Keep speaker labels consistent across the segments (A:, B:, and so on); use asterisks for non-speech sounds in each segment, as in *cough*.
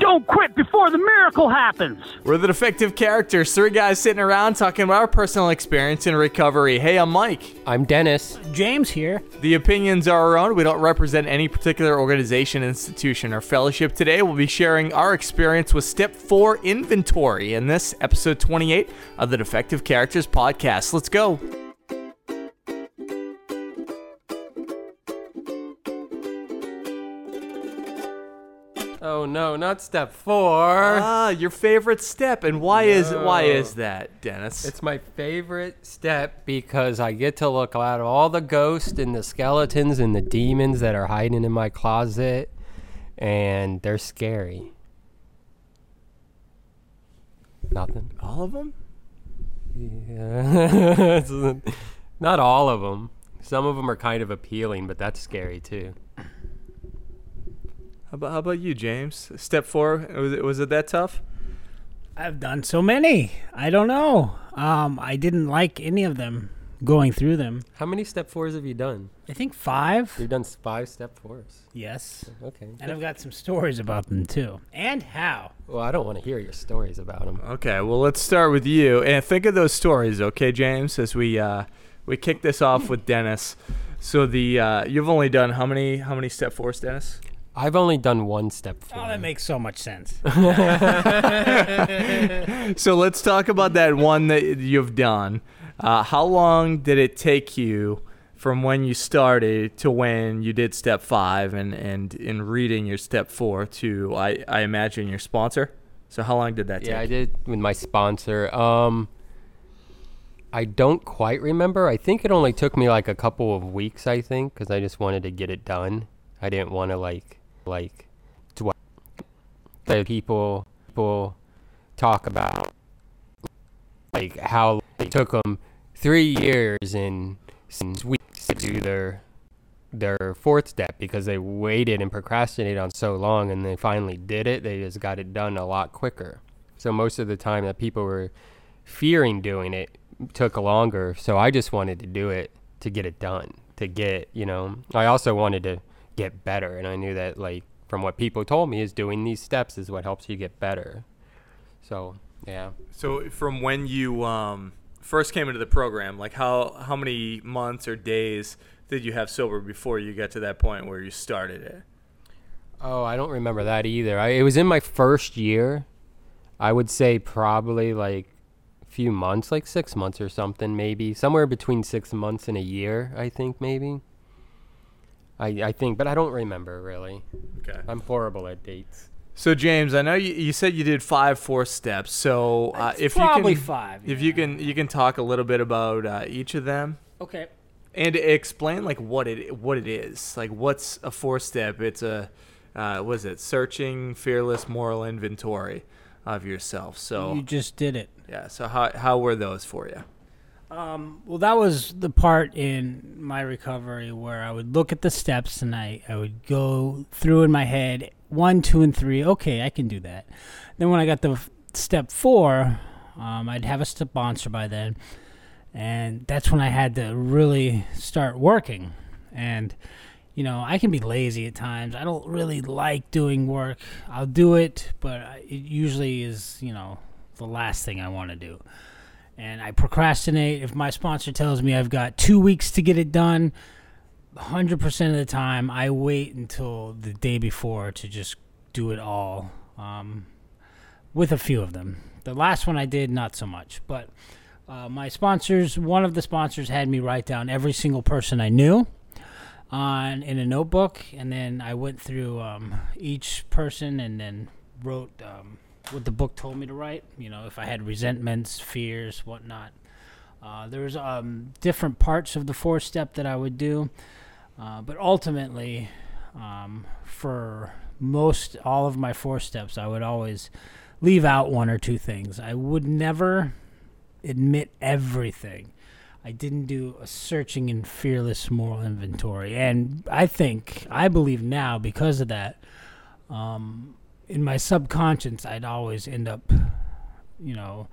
A: Don't quit before the miracle happens.
B: We're the defective characters, three guys sitting around talking about our personal experience in recovery. Hey, I'm Mike.
C: I'm Dennis.
D: James here.
B: The opinions are our own. We don't represent any particular organization, institution, or fellowship. Today, we'll be sharing our experience with Step 4 inventory in this episode 28 of the Defective Characters podcast. Let's go.
C: No, not step four.
B: Ah, your favorite step, and why is why is that, Dennis?
C: It's my favorite step because I get to look at all the ghosts and the skeletons and the demons that are hiding in my closet, and they're scary. Nothing.
B: All of them?
C: Yeah. *laughs* not all of them. Some of them are kind of appealing, but that's scary too.
B: How about, how about you, James? Step four, was it, was it that tough?
D: I've done so many. I don't know. Um, I didn't like any of them going through them.
C: How many step fours have you done?
D: I think five.
C: You've done five step fours.
D: Yes.
C: Okay.
D: And I've got some stories about them too. And how?
C: Well, I don't want to hear your stories about them.
B: Okay. Well, let's start with you and think of those stories, okay, James? As we uh, we kick this off with Dennis. So the uh, you've only done how many how many step fours, Dennis?
C: I've only done one step forward.
D: Oh, that makes so much sense. *laughs*
B: so let's talk about that one that you've done. Uh, how long did it take you from when you started to when you did step five and, and in reading your step four to, I, I imagine, your sponsor? So how long did that
C: yeah,
B: take?
C: Yeah, I did with my sponsor. Um, I don't quite remember. I think it only took me like a couple of weeks, I think, because I just wanted to get it done. I didn't want to like like what the people people talk about. Like how it took them three years and six weeks to do their their fourth step because they waited and procrastinated on so long and they finally did it. They just got it done a lot quicker. So most of the time that people were fearing doing it took longer. So i just wanted to do it to get it done to get you know. I also wanted to get better. And I knew that, like, from what people told me, is doing these steps is what helps you get better. So, yeah.
B: So, from when you um, first came into the program, like, how, how many months or days did you have sober before you got to that point where you started it?
C: Oh, I don't remember that either. I, it was in my first year. I would say probably like a few months, like six months or something, maybe somewhere between six months and a year. I think maybe. I, I think, but I don't remember really.
B: Okay.
C: I'm horrible at dates.
B: So James, I know you, you said you did five four steps. So uh, if
D: probably
B: you can,
D: five.
B: If you can, you can talk a little bit about uh, each of them.
D: Okay.
B: And explain like what it what it is. Like what's a four step? It's a uh, was it searching fearless moral inventory of yourself. So
D: you just did it.
B: Yeah. So how how were those for you?
D: Um, well, that was the part in my recovery where I would look at the steps and I, I would go through in my head one, two, and three. Okay, I can do that. Then when I got f- step four, um, I'd have a sponsor by then. And that's when I had to really start working. And, you know, I can be lazy at times. I don't really like doing work. I'll do it, but it usually is, you know, the last thing I want to do and I procrastinate. If my sponsor tells me I've got two weeks to get it done, 100% of the time I wait until the day before to just do it all um, with a few of them. The last one I did, not so much. But uh, my sponsors, one of the sponsors had me write down every single person I knew on in a notebook, and then I went through um, each person and then wrote um, what the book told me to write. You know, if I had resentments, fears, whatnot. Uh, there's um, different parts of the four step that I would do, uh, but ultimately, um, for most all of my four steps, I would always leave out one or two things. I would never admit everything. I didn't do a searching and fearless moral inventory. And I think, I believe now, because of that, um, in my subconscious, I'd always end up, you know,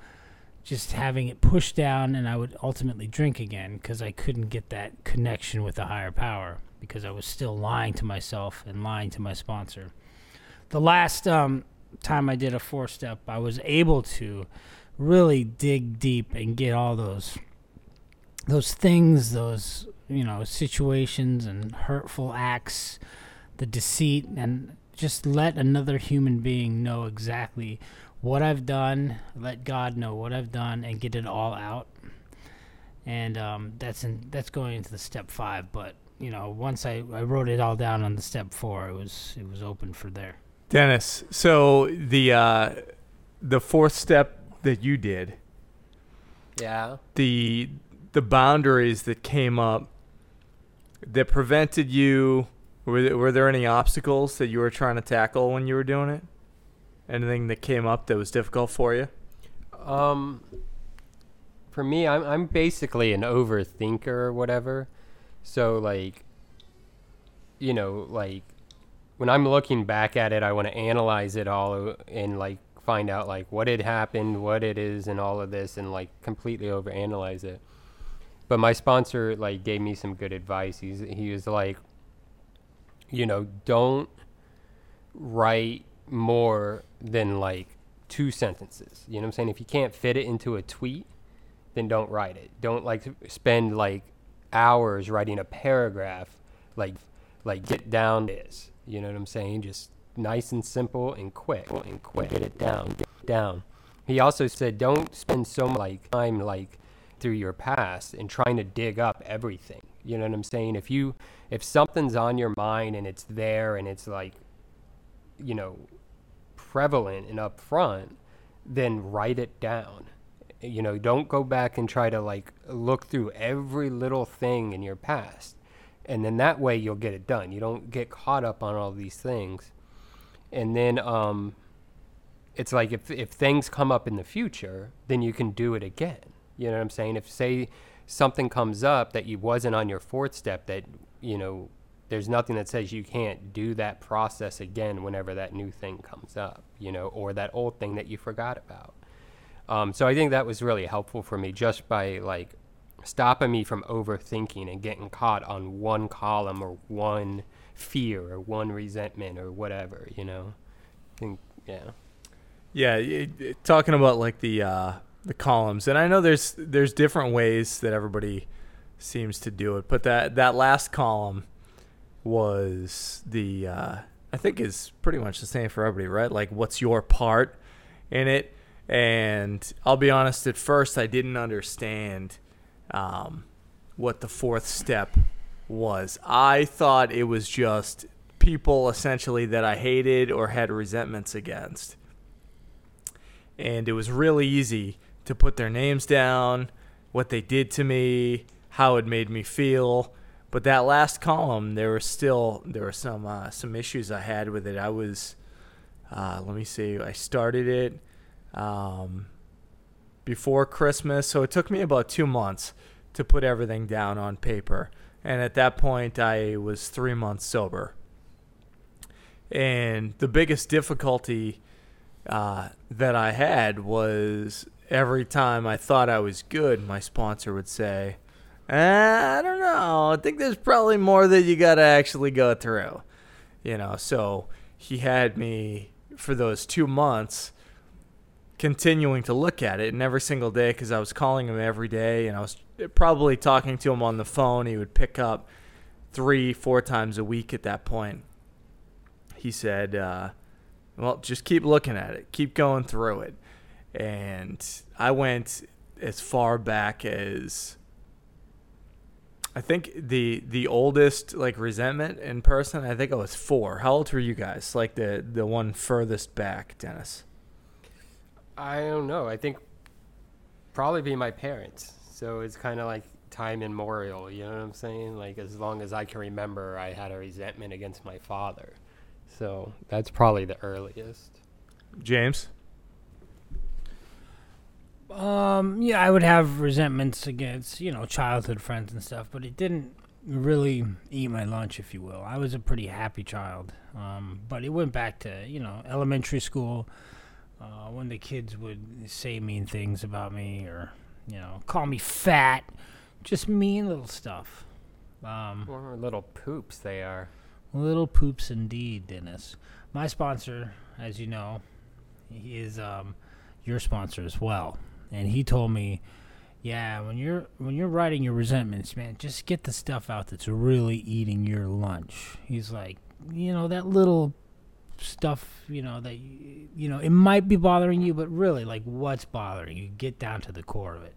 D: just having it pushed down, and I would ultimately drink again because I couldn't get that connection with the higher power because I was still lying to myself and lying to my sponsor. The last um, time I did a four step, I was able to really dig deep and get all those those things, those you know situations and hurtful acts, the deceit, and just let another human being know exactly what I've done. Let God know what I've done, and get it all out. And um, that's in that's going into the step five. But you know, once I, I wrote it all down on the step four, it was it was open for there.
B: Dennis, so the uh, the fourth step that you did,
C: Yeah.
B: the the boundaries that came up that prevented you were there, were there any obstacles that you were trying to tackle when you were doing it? Anything that came up that was difficult for you?
C: Um, for me, I'm I'm basically an overthinker or whatever. So like, you know, like when I'm looking back at it, I want to analyze it all and like find out like what had happened, what it is, and all of this, and like completely overanalyze it. But my sponsor like gave me some good advice. He's he was like, you know, don't write more than like two sentences. You know what I'm saying? If you can't fit it into a tweet, then don't write it. Don't like spend like hours writing a paragraph. Like like get down this. You know what I'm saying? Just nice and simple and quick and quick. Get it down. Get it down. He also said don't spend so much like time like through your past and trying to dig up everything. You know what I'm saying? If you if something's on your mind and it's there and it's like you know prevalent and upfront, then write it down. You know, don't go back and try to like look through every little thing in your past. And then that way you'll get it done. You don't get caught up on all these things. And then um it's like if if things come up in the future, then you can do it again. You know what I'm saying? If say something comes up that you wasn't on your fourth step that, you know, there's nothing that says you can't do that process again whenever that new thing comes up, you know, or that old thing that you forgot about. Um, so I think that was really helpful for me just by like stopping me from overthinking and getting caught on one column or one fear or one resentment or whatever, you know. I think, yeah.
B: Yeah, y- y- talking about like the uh, the columns, and I know there's there's different ways that everybody seems to do it, but that that last column was the uh, I think is pretty much the same for everybody, right? Like, what's your part in it? And I'll be honest, at first I didn't understand um, what the fourth step was. I thought it was just people essentially that I hated or had resentments against and it was really easy to put their names down, what they did to me, how it made me feel. But that last column, there were still there were some uh, some issues I had with it. I was, uh, let me see, I started it um, before Christmas, so it took me about two months to put everything down on paper. And at that point, I was three months sober. And the biggest difficulty uh, that I had was every time I thought I was good, my sponsor would say, "Eh, I don't know. I think there's probably more that you got to actually go through. You know, so he had me for those two months continuing to look at it and every single day because I was calling him every day and I was probably talking to him on the phone. He would pick up three, four times a week at that point. He said, uh, well, just keep looking at it, keep going through it. And I went as far back as I think the the oldest like resentment in person. I think I was four. How old were you guys? Like the the one furthest back, Dennis.
C: I don't know. I think probably be my parents. So it's kind of like time immemorial. You know what I'm saying? Like as long as I can remember, I had a resentment against my father. So that's probably the earliest.
B: James.
D: Um, yeah, I would have resentments against, you know, childhood friends and stuff, but it didn't really eat my lunch, if you will. I was a pretty happy child. Um, but it went back to, you know, elementary school, uh, when the kids would say mean things about me or, you know, call me fat. Just mean little stuff. Um,
C: Or little poops they are.
D: Little poops indeed, Dennis. My sponsor, as you know, he is um, your sponsor as well, and he told me, yeah, when you're when you're writing your resentments, man, just get the stuff out that's really eating your lunch. He's like, you know, that little stuff, you know, that you, know, it might be bothering you, but really, like, what's bothering you? Get down to the core of it.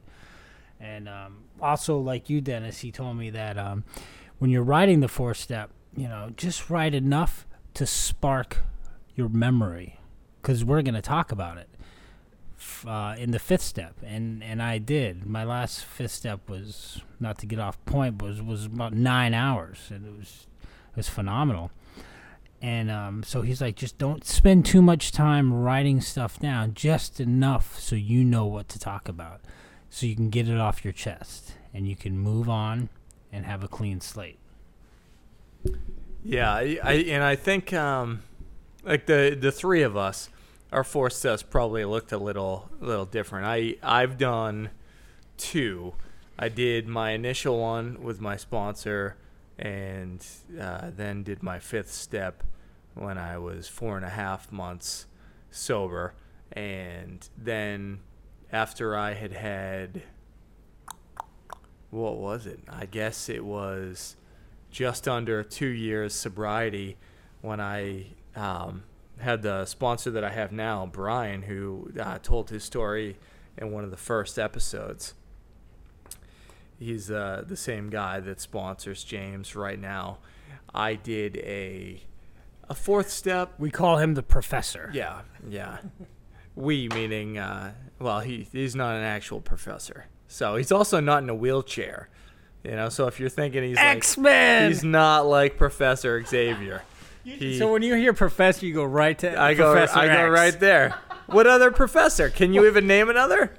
D: And um, also, like you, Dennis, he told me that um, when you're writing the four step, you know, just write enough to spark your memory, because we're going to talk about it uh, in the fifth step, and and I did. My last fifth step was not to get off point, but was was about nine hours, and it was it was phenomenal. And um, so he's like, just don't spend too much time writing stuff down, just enough so you know what to talk about, so you can get it off your chest and you can move on and have a clean slate.
B: Yeah, I, I and I think um, like the the three of us, our four steps probably looked a little little different. I I've done two. I did my initial one with my sponsor, and uh, then did my fifth step when I was four and a half months sober, and then after I had had what was it? I guess it was just under two years sobriety when I um, had the sponsor that I have now, Brian, who uh, told his story in one of the first episodes. He's uh, the same guy that sponsors James right now. I did a a fourth step.
D: We call him the professor.
B: Yeah, yeah. we meaning uh, well, he he's not an actual professor, so he's also not in a wheelchair. You know, so if you're thinking he's
D: X-Men!
B: like, he's not like Professor Xavier. He-
D: so when you hear professor, you go right to
B: I go,
D: Professor
B: I go
D: X.
B: right there. What other professor? Can you even name another?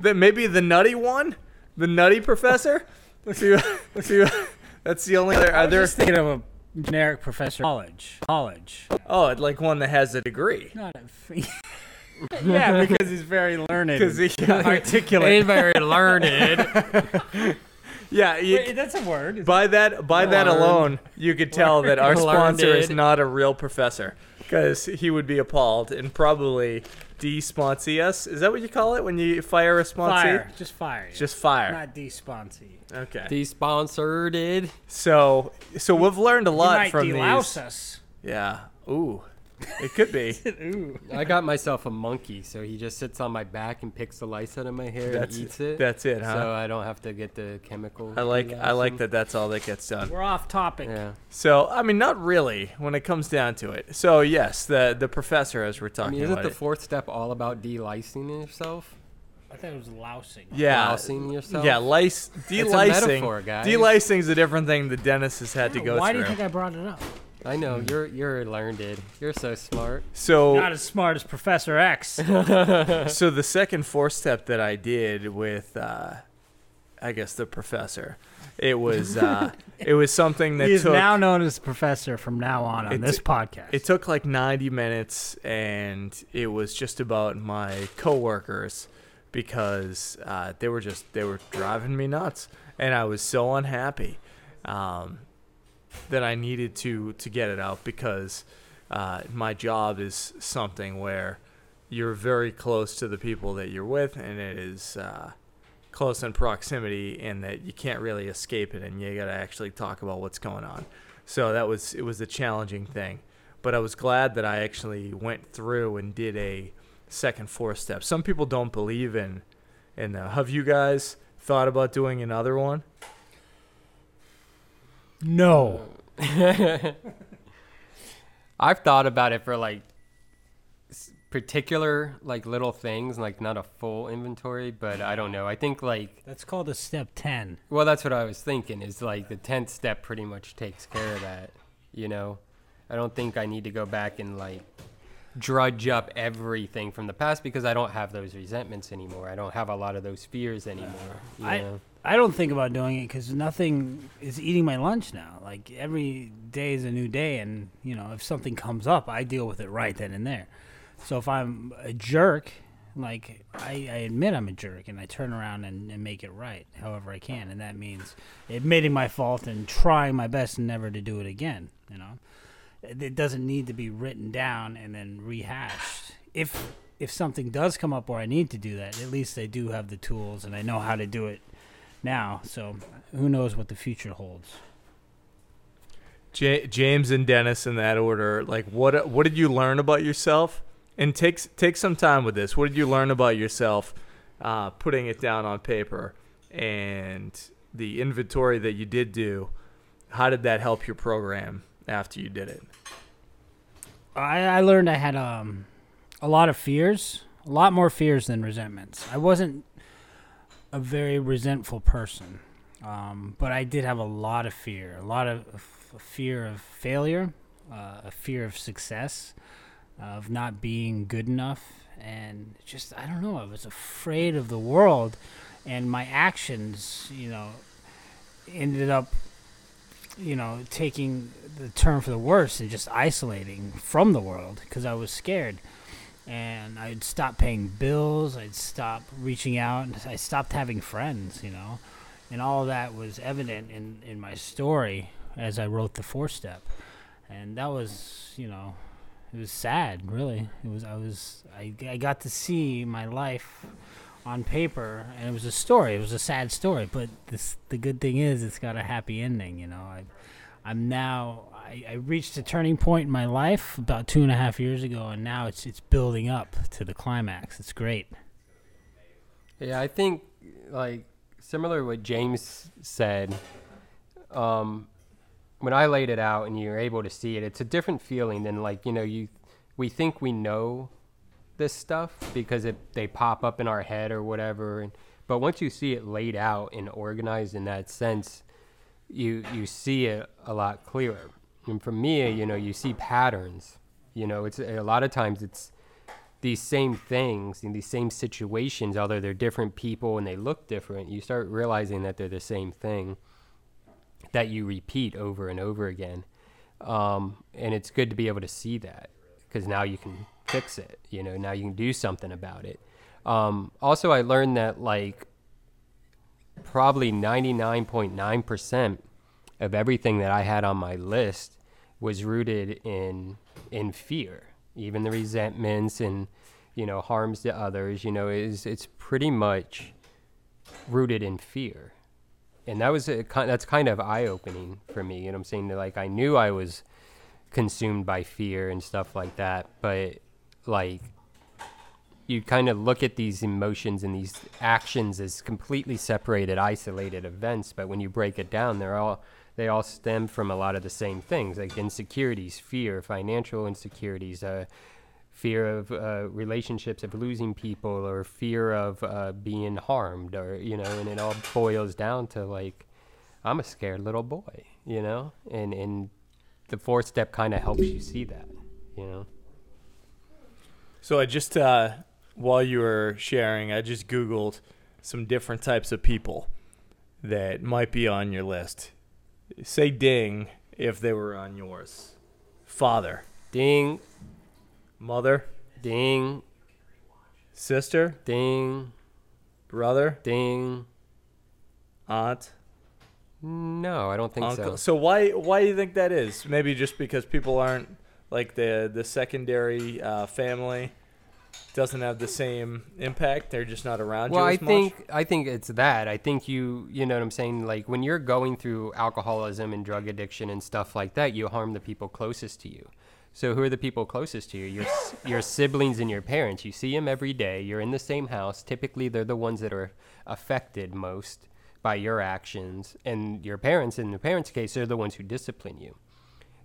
B: The, maybe the nutty one, the nutty professor. *laughs* Let's see. Let's see. That's the only other.
D: I
B: Are
D: was
B: there?
D: just thinking of a generic professor. College. College.
B: Oh, like one that has a degree.
D: Not a f- *laughs* yeah, because he's very learned. *laughs*
B: 'Cause he-
D: and articulate.
C: He's very learned.
B: Yeah, you,
D: Wait, that's a word.
B: by that by that
C: Learned.
B: alone, you could tell that our *laughs* sponsor is not a real professor because he would be appalled and probably de-sponsee us. Is that what you call it when you fire a sponsee?
D: Fire. Just fire.
B: Just fire.
D: Not desponsee.
B: Okay.
C: Desponsored.
B: So so we've learned a
D: You
B: lot
D: might
B: from
D: delouse
B: these.
D: us.
B: Yeah. Ooh. It could be. *laughs*
D: Ooh.
C: I got myself a monkey, so he just sits on my back and picks the lice out of my hair
B: That's
C: and
B: it.
C: eats it.
B: That's it, huh?
C: So I don't have to get the chemical.
B: I like I like that that's all that gets done.
D: We're off topic.
C: Yeah.
B: So I mean not really when it comes down to it. So yes, the the professor as we're
C: I
B: talking
C: mean, isn't
B: about
C: the
B: it.
C: fourth step all about delicing yourself?
D: I thought it was lousing.
B: yeah,
C: Lousing yourself?
B: Yeah, lice
C: a
B: delicing.
C: metaphor, guys.
B: Delicing's a different thing that Dennis has had to go
D: Why
B: through.
D: Why do you think I brought it up?
C: I know you're you're learned. You're so smart.
B: so
D: Not as smart as Professor X. *laughs*
B: so the second four step that I did with uh, I guess the professor, it was uh, *laughs* it was something that
D: he is
B: took
D: now known as Professor from now on on
B: It
D: this
B: t-
D: podcast.
B: It took like 90 minutes, and it was just about my coworkers because uh, they were just they were driving me nuts, and I was so unhappy um, that I needed to to get it out because uh, my job is something where you're very close to the people that you're with, and it is. Uh, close in proximity and that you can't really escape it and you got to actually talk about what's going on. So that was it was a challenging thing. But I was glad that I actually went through and did a second four step. Some people don't believe in in uh, have you guys thought about doing another one?
D: No. *laughs*
C: I've thought about it for like particular like little things, like not a full inventory, but I don't know. I think like
D: That's called a step 10.
C: well, that's what I was thinking. Is like the tenth step pretty much takes care of that, you know. I don't think I need to go back and like drudge up everything from the past because I don't have those resentments anymore. I don't have a lot of those fears anymore. you know?
D: I don't think about doing it because nothing is eating my lunch now. Like every day is a new day, and you know if something comes up, I deal with it right then and there. So if I'm a jerk, like I, I admit I'm a jerk, and I turn around and, and make it right, however I can, and that means admitting my fault and trying my best never to do it again. You know, it doesn't need to be written down and then rehashed. If if something does come up where I need to do that, at least I do have the tools and I know how to do it now. So who knows what the future holds?
B: J- James and Dennis in that order. Like, what what did you learn about yourself? And take take some time with this. What did you learn about yourself? Uh, putting it down on paper and the inventory that you did do. How did that help your program after you did it?
D: I, I learned I had um, a lot of fears, a lot more fears than resentments. I wasn't a very resentful person, um, but I did have a lot of fear, a lot of f- fear of failure, uh, a fear of success, of not being good enough, and just I don't know. I was afraid of the world, and my actions, you know, ended up you know, taking the turn for the worse and just isolating from the world because I was scared. And I'd stop paying bills. I'd stop reaching out. I stopped having friends, you know. And all that was evident in, in my story as I wrote the four step. And that was, you know, it was sad, really. It was, I was, I, I got to see my life on paper and it was a story it was a sad story but this the good thing is it's got a happy ending you know I, i'm now I, I reached a turning point in my life about two and a half years ago and now it's it's building up to the climax it's great
C: Yeah, I think like similar to what James said. Um, when I laid it out and you're able to see it, it's a different feeling than like you know you we think we know this stuff because it they pop up in our head or whatever. And, but once you see it laid out and organized in that sense, you you see it a lot clearer. And for me, you know, you see patterns. You know, it's a lot of times it's these same things in these same situations, although they're different people and they look different, you start realizing that they're the same thing that you repeat over and over again. Um, and it's good to be able to see that because now you can fix it. You know, now you can do something about it. Um, also, I learned that like probably 99.9% of everything that I had on my list was rooted in in fear. Even the resentments and you know harms to others you know is it's pretty much rooted in fear. And that was a, that's kind of eye opening for me you know I'm saying? Like I knew I was consumed by fear and stuff like that but like you kind of look at these emotions and these actions as completely separated isolated events but when you break it down they're all they all stem from a lot of the same things like insecurities, fear, financial insecurities, uh, fear of uh, relationships, of losing people, or fear of uh, being harmed, or, you know, and it all boils down to like, I'm a scared little boy, you know? And, and the fourth step kind of helps you see that, you know?
B: So I just, uh, while you were sharing, I just Googled some different types of people that might be on your list. Say ding if they were on yours. Father.
C: Ding.
B: Mother.
C: Ding.
B: Sister.
C: Ding.
B: Brother.
C: Ding.
B: Aunt.
C: No, I don't think
B: Uncle.
C: so.
B: So why why do you think that is? Maybe just because people aren't like the the secondary uh, family doesn't have the same impact. They're just not around
C: well,
B: you
C: I
B: as much.
C: think I think it's that. I think you you know what I'm saying. Like when you're going through alcoholism and drug addiction and stuff like that, you harm the people closest to you. So who are the people closest to you? Your *laughs* your siblings and your parents. You see them every day. You're in the same house. Typically, they're the ones that are affected most by your actions, and your parents. In the parents' case, they're the ones who discipline you.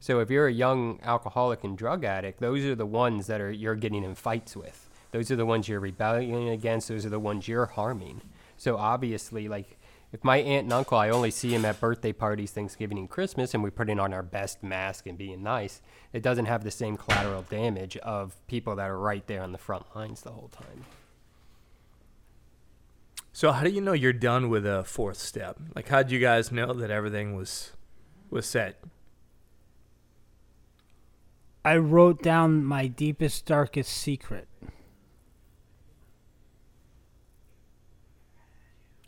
C: So if you're a young alcoholic and drug addict, those are the ones that are you're getting in fights with. Those are the ones you're rebelling against. Those are the ones you're harming. So obviously, like if my aunt and uncle, I only see them at birthday parties, Thanksgiving, and Christmas, and we put in on our best mask and being nice, it doesn't have the same collateral damage of people that are right there on the front lines the whole time.
B: So how do you know you're done with a fourth step? Like how do you guys know that everything was was set?
D: I wrote down my deepest, darkest secret.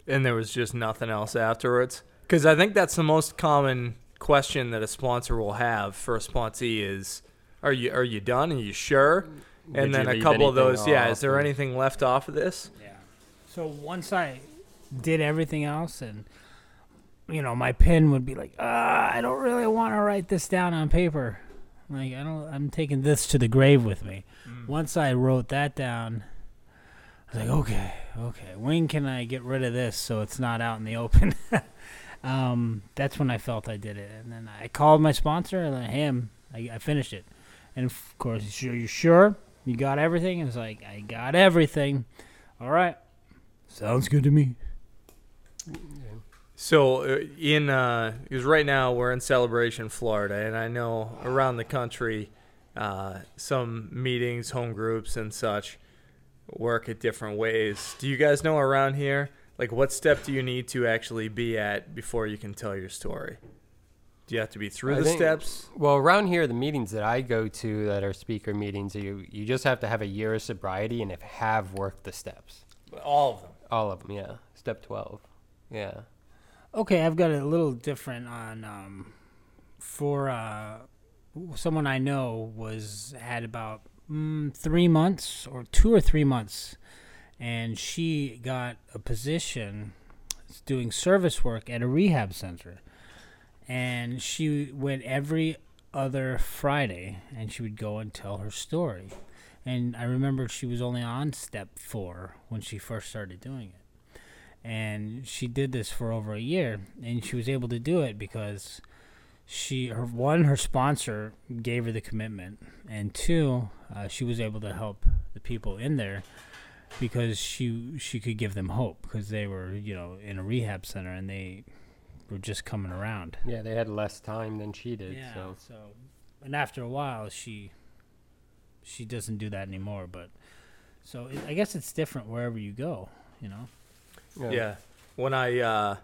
B: And there was just nothing else afterwards? Because I think that's the most common question that a sponsor will have for a sponsee is, "Are you are you done? Are you sure?" And
C: Did
B: then a couple of those, yeah. Is there
C: or-
B: anything left off of this?
D: Yeah. So once I did everything else, and you know, my pen would be like, ah, I don't really want to write this down on paper. Like I don't, I'm taking this to the grave with me. Once I wrote that down, I was like, okay, okay, when can I get rid of this so it's not out in the open? *laughs* um, that's when I felt I did it, and then I called my sponsor and then him. I, I finished it, and of course, he's sure you sure you got everything? I was like, I got everything. All right, sounds good to me.
B: So uh, in because right now we're in Celebration, Florida, and I know around the country, uh, some meetings, home groups, and such work at different ways. Do you guys know around here, like what step do you need to actually be at before you can tell your story? Do you have to be through
C: I
B: the
C: think-
B: steps?
C: Well, around here, the meetings that I go to that are speaker meetings, you you just have to have a year of sobriety and have worked the steps.
B: All of them.
C: All of them, yeah. Step twelve, yeah.
D: Okay, I've got a little different on um, for uh, someone I know was had about mm, three months or two or three months, and she got a position doing service work at a rehab center, and she went every other Friday, and she would go and tell her story. And I remember she was only on step four when she first started doing it and she did this for over a year and she was able to do it because she her one her sponsor gave her the commitment and two uh, she was able to help the people in there because she she could give them hope because they were you know in a rehab center and they were just coming around
C: Yeah, they had less time than she did.
D: yeah
C: So
D: so and after a while she she doesn't do that anymore but so it, i guess it's different wherever you go you know
B: Yeah. When I uh,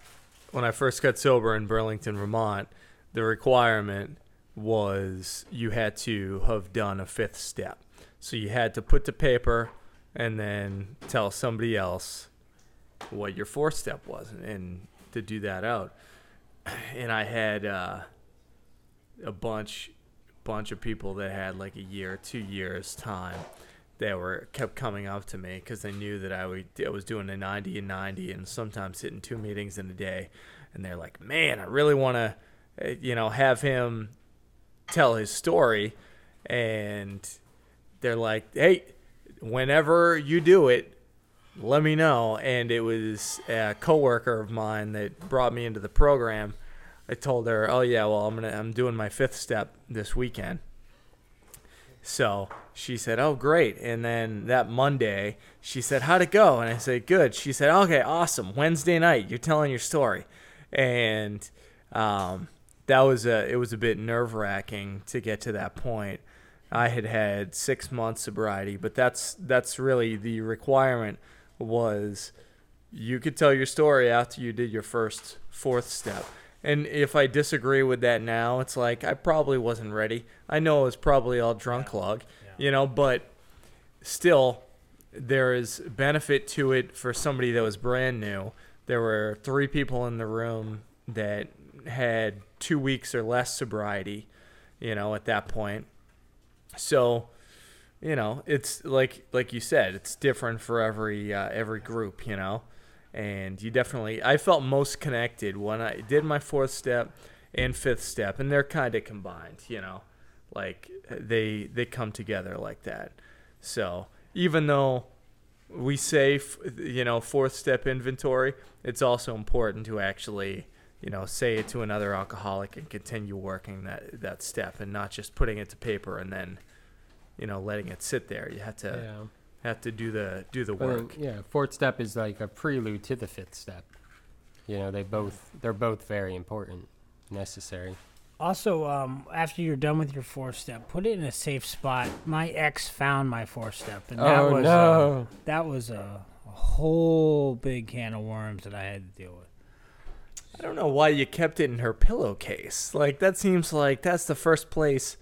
B: when I first got sober in Burlington, Vermont, the requirement was you had to have done a fifth step. So you had to put to paper and then tell somebody else what your fourth step was and to do that out. *clears throat* And I had uh, a bunch bunch of people that had like a year, two years time that were kept coming up to me because they knew that I, would, I was doing a 90 and 90 and sometimes hitting two meetings in a day. And they're like, man, I really want to, uh, you know, have him tell his story. And they're like, hey, whenever you do it, let me know. And it was a coworker of mine that brought me into the program. I told her, oh yeah, well I'm gonna I'm doing my fifth step this weekend. So she said, "Oh, great!" And then that Monday, she said, "How'd it go?" And I said, "Good." She said, "Okay, awesome. Wednesday night, you're telling your story," and um, that was a it was a bit nerve wracking to get to that point. I had had six months sobriety, but that's that's really the requirement was you could tell your story after you did your first fourth step. And if I disagree with that now, it's like I probably wasn't ready. I know it was probably all drunk log, you know, but still there is benefit to it for somebody that was brand new. There were three people in the room that had two weeks or less sobriety, you know, at that point. So, you know, it's like like you said, it's different for every uh, every group, you know. And you definitely, I felt most connected when I did my fourth step and fifth step, and they're kind of combined, you know, like they they come together like that. So even though we say, you know, fourth step inventory, it's also important to actually, you know, say it to another alcoholic and continue working that that step, and not just putting it to paper and then, you know, letting it sit there. You have to
C: Yeah.
B: Have to do the do the
C: But then,
B: work.
C: yeah, fourth step is like a prelude to the fifth step. You know, they both they're both very important, necessary.
D: Also, um, after you're done with your fourth step, put it in a safe spot. My ex found my fourth step, and that
C: Oh,
D: was
C: no.
D: uh, that was a, a whole big can of worms that I had to deal with.
B: I don't know why you kept it in her pillowcase. Like that seems like that's the first place.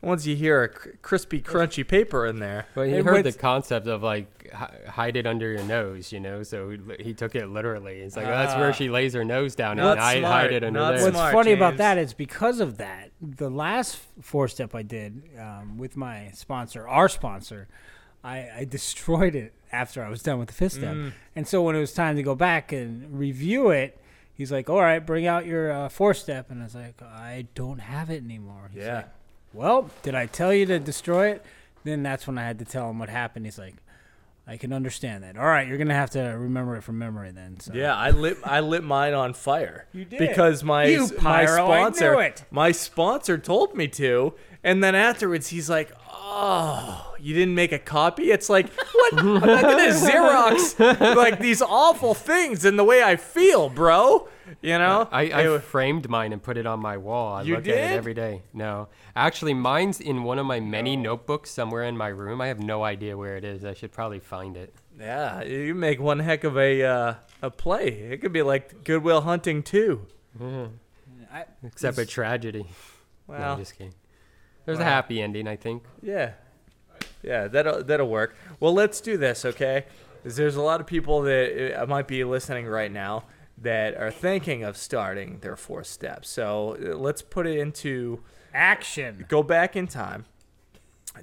B: Once you hear a crispy, crunchy paper in there,
C: But he
B: It
C: heard
B: went-
C: the concept of like hide it under your nose, you know. So he, he took it literally. It's like that's
B: Ah.
C: where she lays her nose down
B: Not
C: and I
B: smart,
C: hide it under
B: not
C: there.
B: smart.
D: What's funny about
B: James.
D: that is because of that, the last four step I did um, with my sponsor, our sponsor, I, I destroyed it after I was done with the fifth step.
B: Mm.
D: And so when it was time to go back and review it, he's like, "All right, bring out your uh, four step," and I was like, "I don't have it anymore." He's
B: Yeah.
D: like, well, did I tell you to destroy it? Then that's when I had to tell him what happened. He's like, I can understand that. All right, you're gonna have to remember it from memory then. So.
B: Yeah, I lit I lit mine on fire.
D: You did.
B: because my
D: You
B: my
D: pyro, I knew
B: sponsor my sponsor told me to, and then afterwards he's like, "Oh, you didn't make a copy?" It's like, what? I'm not gonna Xerox like these awful things in the way I feel, bro. You know,
C: I, I
B: wa-
C: framed mine and put it on my wall. I
B: You
C: look at
B: did?
C: it every day. No, actually, mine's in one of my many notebooks somewhere in my room. I have no idea where it is. I should probably find it.
B: yeah, you make one heck of a uh, a play. It could be like Good Will Hunting too.
D: I,
C: Except a tragedy. no,
B: Well,
C: I'm just kidding. There's a happy ending, I think.
B: Yeah. Yeah, that'll that'll work. Well, let's do this, okay? there's a lot of people that uh, might be listening right now that are thinking of starting their fourth step. So uh, let's put it into
D: action.
B: go back in time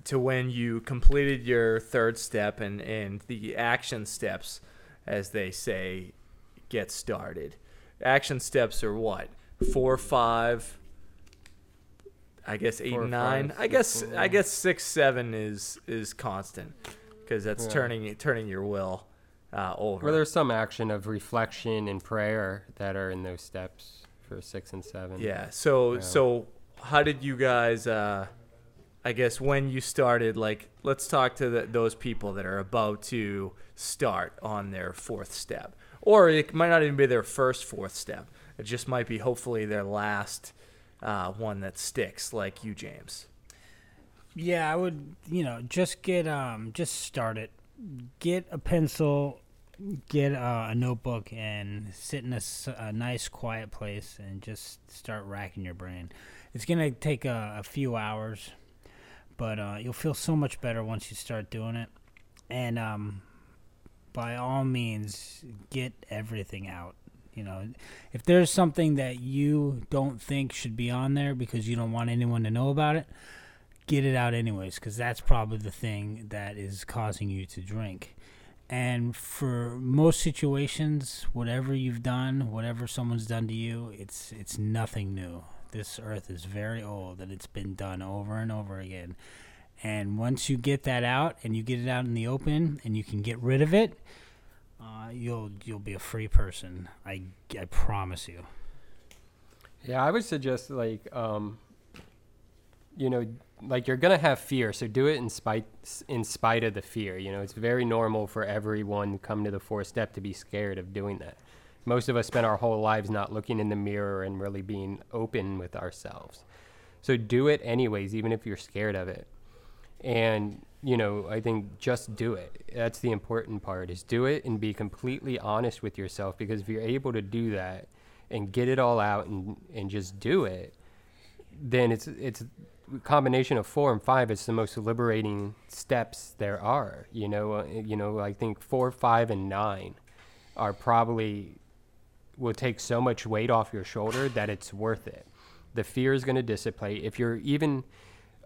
B: to when you completed your third step and and the action steps, as they say, get started. Action steps are what? Four, five. I guess eight and nine.
C: five,
B: I guess I guess six, seven is is constant because that's
C: Yeah.
B: turning turning your will uh, over.
C: Well, there's some action of reflection and prayer that are in those steps for six and seven.
B: Yeah. So so how did you guys? Uh, I guess when you started, like, let's talk to the, those people that are about to start on their fourth step, or it might not even be their first fourth step. It just might be hopefully their last uh, one that sticks, like you, James.
D: Yeah, I would. You know, just get um, just start it. Get a pencil, get uh, a notebook, and sit in a nice, quiet place and just start racking your brain. It's gonna take a, a few hours, but uh, you'll feel so much better once you start doing it. And um, by all means, get everything out. You know, if there's something that you don't think should be on there because you don't want anyone to know about it, get it out anyways because that's probably the thing that is causing you to drink. And for most situations, whatever you've done, whatever someone's done to you, it's it's nothing new. This earth is very old and it's been done over and over again. And once you get that out and you get it out in the open and you can get rid of it, uh, you'll you'll be a free person. I, I promise you.
C: Yeah, I would suggest like um you know, like you're gonna have fear, so do it in spite in spite of the fear. You know, it's very normal for everyone come to the fourth step to be scared of doing that. Most of us spend our whole lives not looking in the mirror and really being open with ourselves. So do it anyways, even if you're scared of it. And you know, I think just do it. That's the important part is do it and be completely honest with yourself because if you're able to do that and get it all out and, and just do it, then it's it's a combination of four and five is the most liberating steps there are. You know, uh, you know, I think four, five, and nine are probably will take so much weight off your shoulder that it's worth it. The fear is going to dissipate. If you're even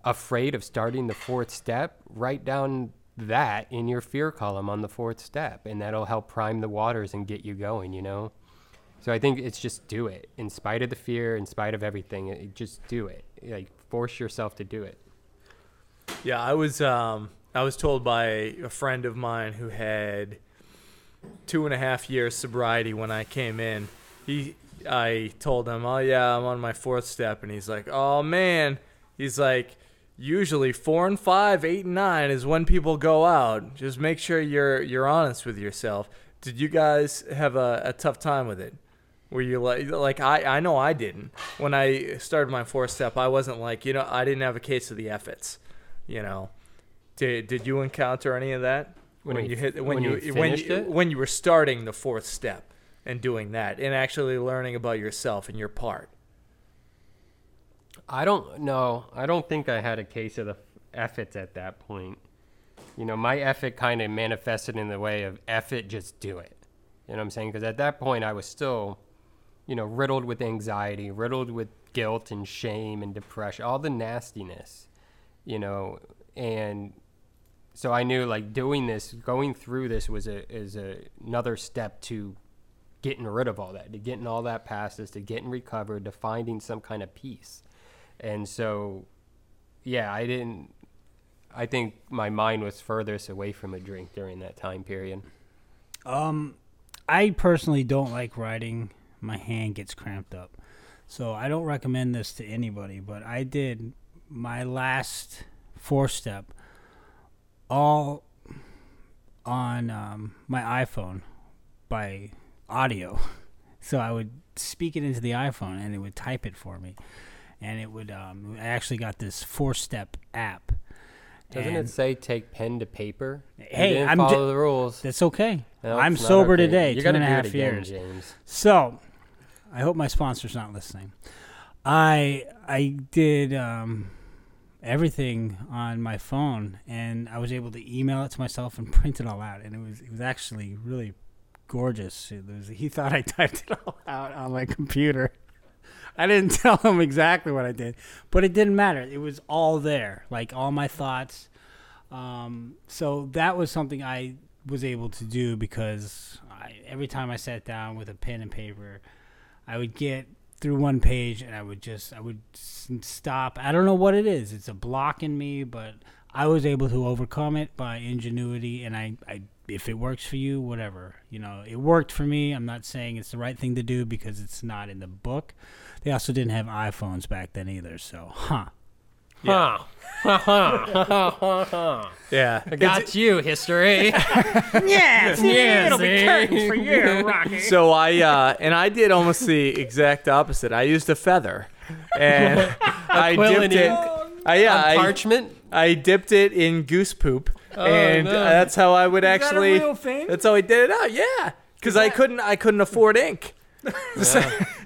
C: afraid of starting the fourth step, write down that in your fear column on the fourth step, and that'll help prime the waters and get you going. You know. So I think it's just do it in spite of the fear, in spite of everything. It, just do it. Like force yourself to do it.
B: Yeah, I was um I was told by a friend of mine who had two and a half years sobriety when I came in. He I told him, Oh yeah, I'm on my fourth step and he's like, Oh man he's like usually four and five, eight and nine is when people go out. Just make sure you're you're honest with yourself. Did you guys have a, a tough time with it? Were you like like I I know I didn't. When I started my four step, I wasn't like, you know, I didn't have a case of the Effets, you know. Did did you encounter any of that
C: When
B: when
C: you
B: you hit when,
C: when
B: you,
C: you
B: when you
C: it?
B: when you were starting the fourth step and doing that and actually learning about yourself and your part?
C: I don't know. I don't think I had a case of the effort at that point. You know, my effort kind of manifested in the way of effort, just do it. You know what I'm saying? Because at that point, I was still, you know, riddled with anxiety, riddled with guilt and shame and depression, all the nastiness, you know, and so I knew like doing this, going through this was a is a, another step to getting rid of all that, to getting all that past us, to getting recovered, to finding some kind of peace. And so, yeah, I didn't. I think my mind was furthest away from a drink during that time period.
D: Um, I personally don't like riding. My hand gets cramped up, so I don't recommend this to anybody. But I did my last four step all on um, my iPhone by audio. *laughs* So I would speak it into the iPhone, and it would type it for me, and it would. Um, I actually got this four step app.
C: Doesn't it say take pen to paper?
D: Hey, I'm
C: follow
D: ju-
C: the rules.
D: That's okay.
C: No,
D: I'm sober
C: okay.
D: today.
C: You
D: two and a
C: it again,
D: years.
C: James.
D: So, I hope my sponsor's not listening. I I did um, everything on my phone, and I was able to email it to myself and *laughs* print it all out, and it was it was actually really gorgeous. Was, he thought I *laughs* typed it all out on my computer. I didn't *laughs* tell him exactly what I did, but it didn't matter. It was all there, like all my thoughts. Um, so that was something I was able to do because I, every time I sat down with a pen and paper, I would get through one page and I would just I would stop. I don't know what it is. It's a block in me, but I was able to overcome it by ingenuity and I, I if it works for you, whatever. You know, it worked for me. I'm not saying it's the right thing to do because it's not in the book. They also didn't have iPhones back then either, so huh.
C: Huh. *laughs*
B: Yeah.
C: I got you, history. *laughs* *laughs*
D: yeah,
C: see,
D: it'll be curtains for you, Rocky.
B: So I uh, and I did almost the exact opposite. I used a feather, and I dipped it.
C: ink
B: I yeah,
C: on
B: I,
C: parchment?
B: I dipped it in goose poop, and
C: no.
B: that's how I would
D: that a
B: actually.
D: real thing?
B: That's how I did it out. Yeah, because I couldn't. I couldn't afford ink.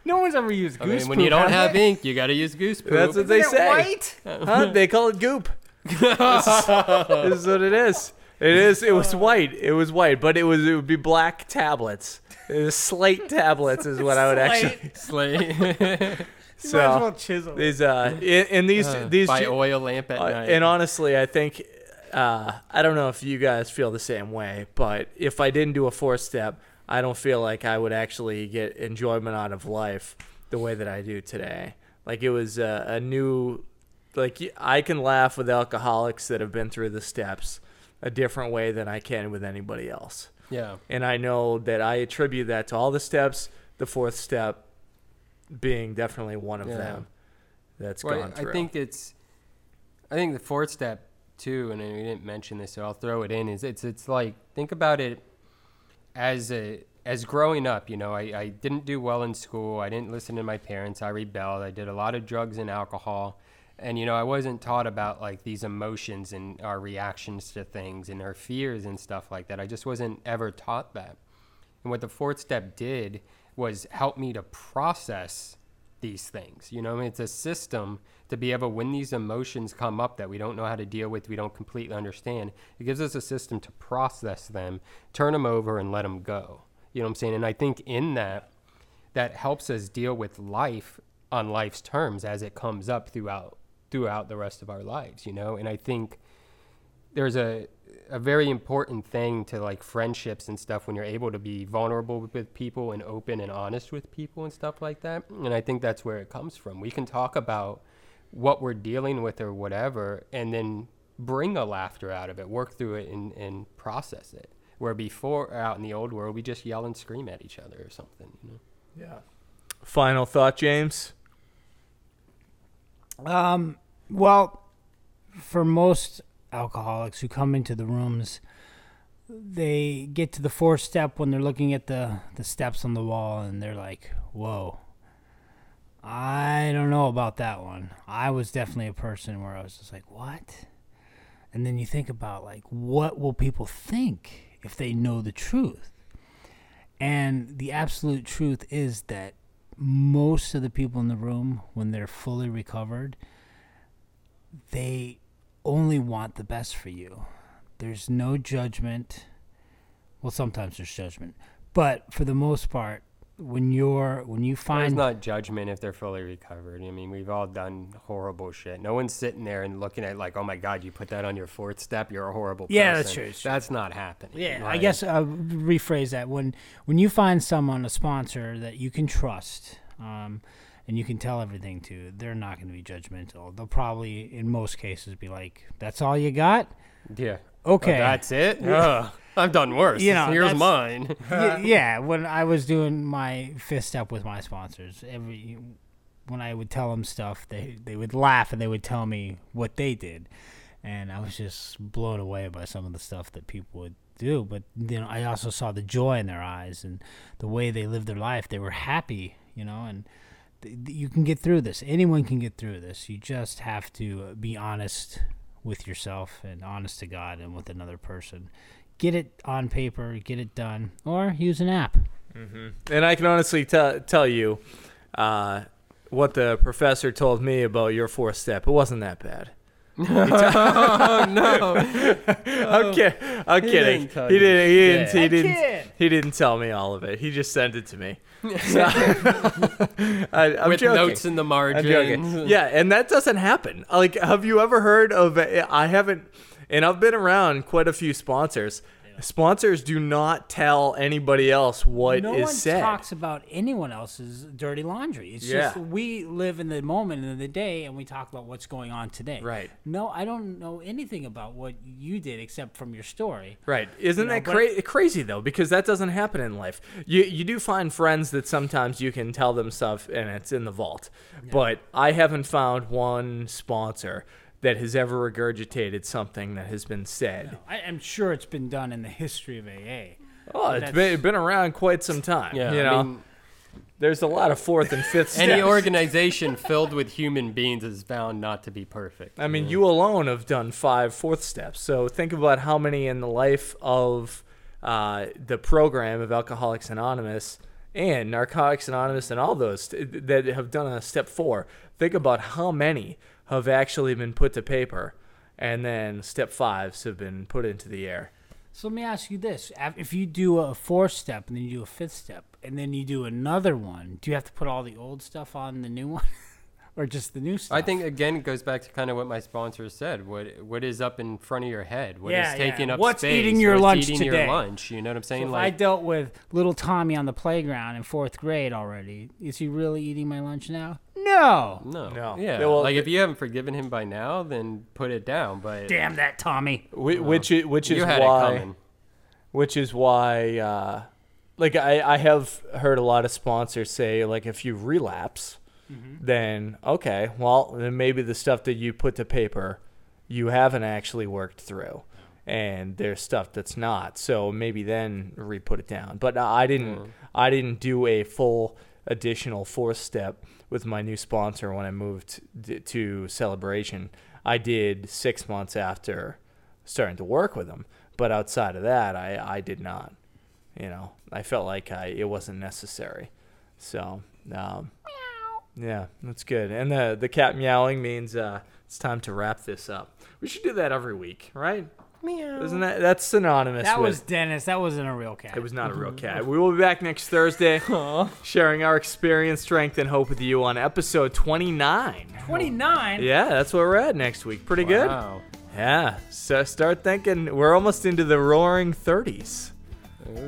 D: No one's ever used
C: I
D: goose
C: mean, when
D: poop,
C: you don't
D: have
C: have
D: they?
C: ink, you got to use goose poop.
B: That's what they
D: Isn't it
B: say.
D: white?
B: Huh? They call it goop. this, *laughs* is, this is what it is. It is. It was white. It was white, but it was. It would be black tablets. It was slate *laughs* tablets is what I would actually. *laughs*
C: Slate.
B: So
D: Might as well chisel.
B: these uh, in, in these
C: Uh,
B: these
C: by
B: ju-
C: oil lamp at
B: uh,
C: night.
B: and honestly, I think uh, I don't know if you guys feel the same way, but if I didn't do a four step, I don't feel like I would actually get enjoyment out of life the way that I do today. Like it was a, a new, like I can laugh with alcoholics that have been through the steps a different way than I can with anybody else.
C: yeah.
B: And I know that I attribute that to all the steps, the fourth step being definitely one of
C: Yeah.
B: them that's
C: Well,
B: gone through.
C: I think it's, I think the fourth step too, and we didn't mention this, so I'll throw it in. Is it's it's like think about it as a as growing up. You know, I, I didn't do well in school. I didn't listen to my parents. I rebelled. I did a lot of drugs and alcohol, and you know, I wasn't taught about like these emotions and our reactions to things and our fears and stuff like that. I just wasn't ever taught that. And what the fourth step did was help me to process these things. You know, it's a system to be able when these emotions come up that we don't know how to deal with, we don't completely understand. It gives us a system to process them, turn them over, and let them go. You know what I'm saying? And I think in that, that helps us deal with life on life's terms as it comes up throughout throughout the rest of our lives. You know, and I think there's a a very important thing to like friendships and stuff when you're able to be vulnerable with- with people and open and honest with people and stuff like that. And I think that's where it comes from. We can talk about what we're dealing with or whatever and then bring a laughter out of it, work through it and, and process it. Where before out in the old world we just yell and scream at each other or something, you know.
B: Yeah. Final thought, James.
D: Um, well, for most alcoholics who come into the rooms, they get to the fourth step when they're looking at the the steps on the wall and they're like, "Whoa." I don't know about that one. I was definitely a person where I was just like, "What?" And then you think about like what will people think if they know the truth? And the absolute truth is that most of the people in the room when they're fully recovered, they only want the best for you. There's no judgment. Well, sometimes there's judgment, but for the most part, when you're when you find
C: not judgment if they're fully recovered. I mean, we've all done horrible shit. No one's sitting there and looking at like, oh my god, you put that on your fourth step. You're a horrible.
D: Yeah, that's
C: person."
D: true, that's true.
C: That's not happening.
D: Yeah, I guess I'll rephrase that. When when you find someone, a sponsor that you can trust, um, and you can tell everything to, they're not going to be judgmental. They'll probably, in most cases, be like, "That's all you got."
C: Yeah.
D: Oh, okay.
C: Oh, that's it. Ugh, I've done worse.
D: You know,
C: here's mine. *laughs*
D: Y- yeah, when I was doing my fifth step with my sponsors, every when I would tell them stuff, they they would laugh and they would tell me what they did, and I was just blown away by some of the stuff that people would do. But you know, I also saw the joy in their eyes and the way they lived their life. They were happy, you know, and you can get through this. Anyone can get through this. You just have to be honest with yourself and honest to God and with another person. Get it on paper, get it done, or use an app.
B: hmm And I can honestly tell tell you uh, what the professor told me about your fourth step. It wasn't that bad. *laughs* He t- *laughs*
C: Oh, no.
B: I'm, kid- I'm
C: He
B: kidding.
C: didn't tell
B: he
C: you
B: didn't. He didn't.
C: shit.
B: He
C: I
B: didn't.
C: kid.
B: He didn't tell me all of it. He just sent it to me. So- *laughs* I, I'm
C: With
B: joking.
C: notes in the
B: I'm joking.
C: margins.
B: Yeah, and that doesn't happen. Like, have you ever heard of? I haven't, and I've been around quite a few sponsors. Sponsors do not tell anybody else what is
D: no one
B: said.
D: talks about anyone else's dirty laundry. It's
B: Yeah.
D: just we live in the moment and the day, and we talk about what's going on today.
B: Right.
D: No, I don't know anything about what you did except from your story.
B: Right. Isn't
D: You know,
B: that cra- crazy though? Because that doesn't happen in life. You you do find friends that sometimes you can tell them stuff and it's in the vault. But I haven't found one sponsor that has ever regurgitated something that has been said.
D: I am sure it's been done in the history of AA.
B: Oh,
D: But
B: it's
D: that's-
B: been, been around quite some time.
C: Yeah,
B: you
C: I
B: know,
C: mean-
B: there's a lot of fourth and fifth. *laughs* steps.
C: Any organization filled with human beings is bound not to be perfect.
B: I mean, you alone have done five fourth steps. So think about how many in the life of uh, the program of Alcoholics Anonymous and Narcotics Anonymous and all those t- that have done a step four. Think about how many have actually been put to paper, and then step fives have been put into the air.
D: So let me ask you this: If you do a fourth step and then you do a fifth step and then you do another one, do you have to put all the old stuff on the new *laughs* one, or just the new stuff?
C: I think again it goes back to kind of what my sponsor said. What what is up in front of your head? What is
D: Yeah, yeah.
C: taking up
D: What's
C: space?
D: eating your
C: What's
D: lunch
C: eating
D: today?
C: Your lunch. You know what I'm
D: So
C: saying?
D: if
C: like
D: I dealt with little Tommy on the playground in fourth grade already, is he really eating my lunch now? No.
C: no,
B: No.
C: yeah.
B: Yeah, well,
C: like if you haven't forgiven him by now, then put it down. But
D: Damn that Tommy.
B: Whi- Which i- which is
C: you had it
B: why
C: coming.
B: which is why uh, like I, I have heard a lot of sponsors say like if you relapse then okay well then maybe the stuff that you put to paper you haven't actually worked through and there's stuff that's not so maybe then re-put it down but i didn't i didn't do a full additional fourth step with my new sponsor when i moved to Celebration. I did six months after starting to work with them but outside of that i, I did not you know. I felt like I, it wasn't necessary. So um, yeah that's good. And the, the cat meowing means uh, it's time to wrap this up. We should do that every week right
D: Meow.
B: isn't that that's synonymous
D: That
B: with
D: was Dennis. That wasn't a real cat.
B: it was not a real cat. We will be back next Thursday, *laughs* sharing our experience, strength, and hope with you on episode 29.
D: 29.
B: Yeah, that's where we're at next week. Pretty
C: Wow.
B: good. Yeah. So start thinking we're almost into the roaring 30s.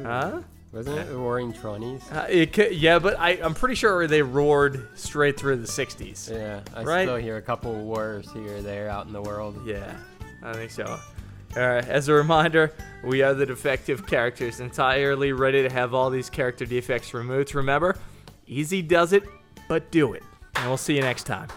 B: Huh?
C: Wasn't it the Roaring Twenties?
B: Uh, it could, yeah, but I, I'm pretty sure they roared straight through the 60s.
C: Yeah, I
B: Right?
C: still hear a couple of wars here or there out in the world.
B: Yeah, I think so. Right, as a reminder, we are the defective characters, entirely ready to have all these character defects removed. Remember, easy does it, but do it. And we'll see you next time.